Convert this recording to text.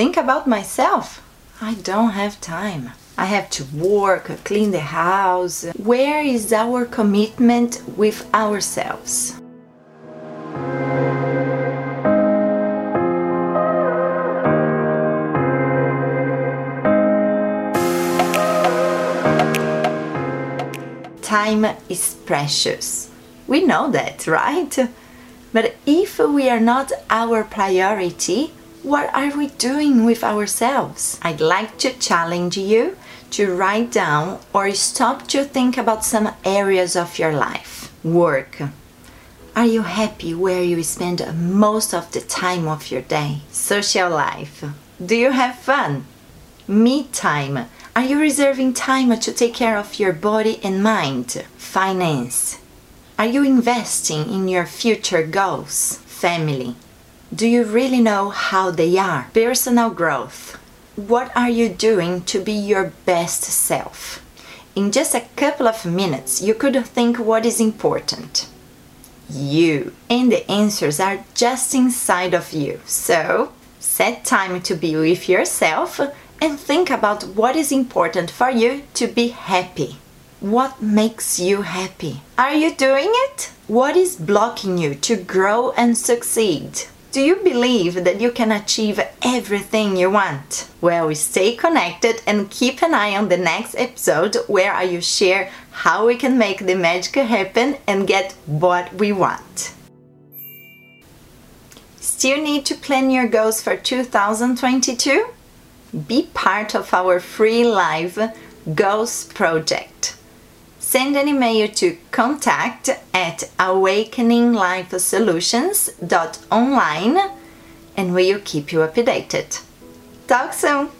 think about myself. I don't have time. I have to work, clean the house. Where is our commitment with ourselves? Time is precious. We know that, right? But if we are not our priority, what are we doing with ourselves? I'd like to challenge you to write down or stop to think about some areas of your life. Work. Are you happy where you spend most of the time of your day? Social life. Do you have fun? Me time. Are you reserving time to take care of your body and mind? Finance. Are you investing in your future goals? Family. Do you really know how they are? Personal growth. What are you doing to be your best self? In just a couple of minutes, you could think what is important. You. And the answers are just inside of you. So, set time to be with yourself and think about what is important for you to be happy. What makes you happy? Are you doing it? What is blocking you to grow and succeed? Do you believe that you can achieve everything you want? Well, stay connected and keep an eye on the next episode where I will share how we can make the magic happen and get what we want. Still need to plan your goals for 2022? Be part of our free live Goals project send an email to contact at awakeninglifesolutions.online and we'll keep you updated. Talk soon!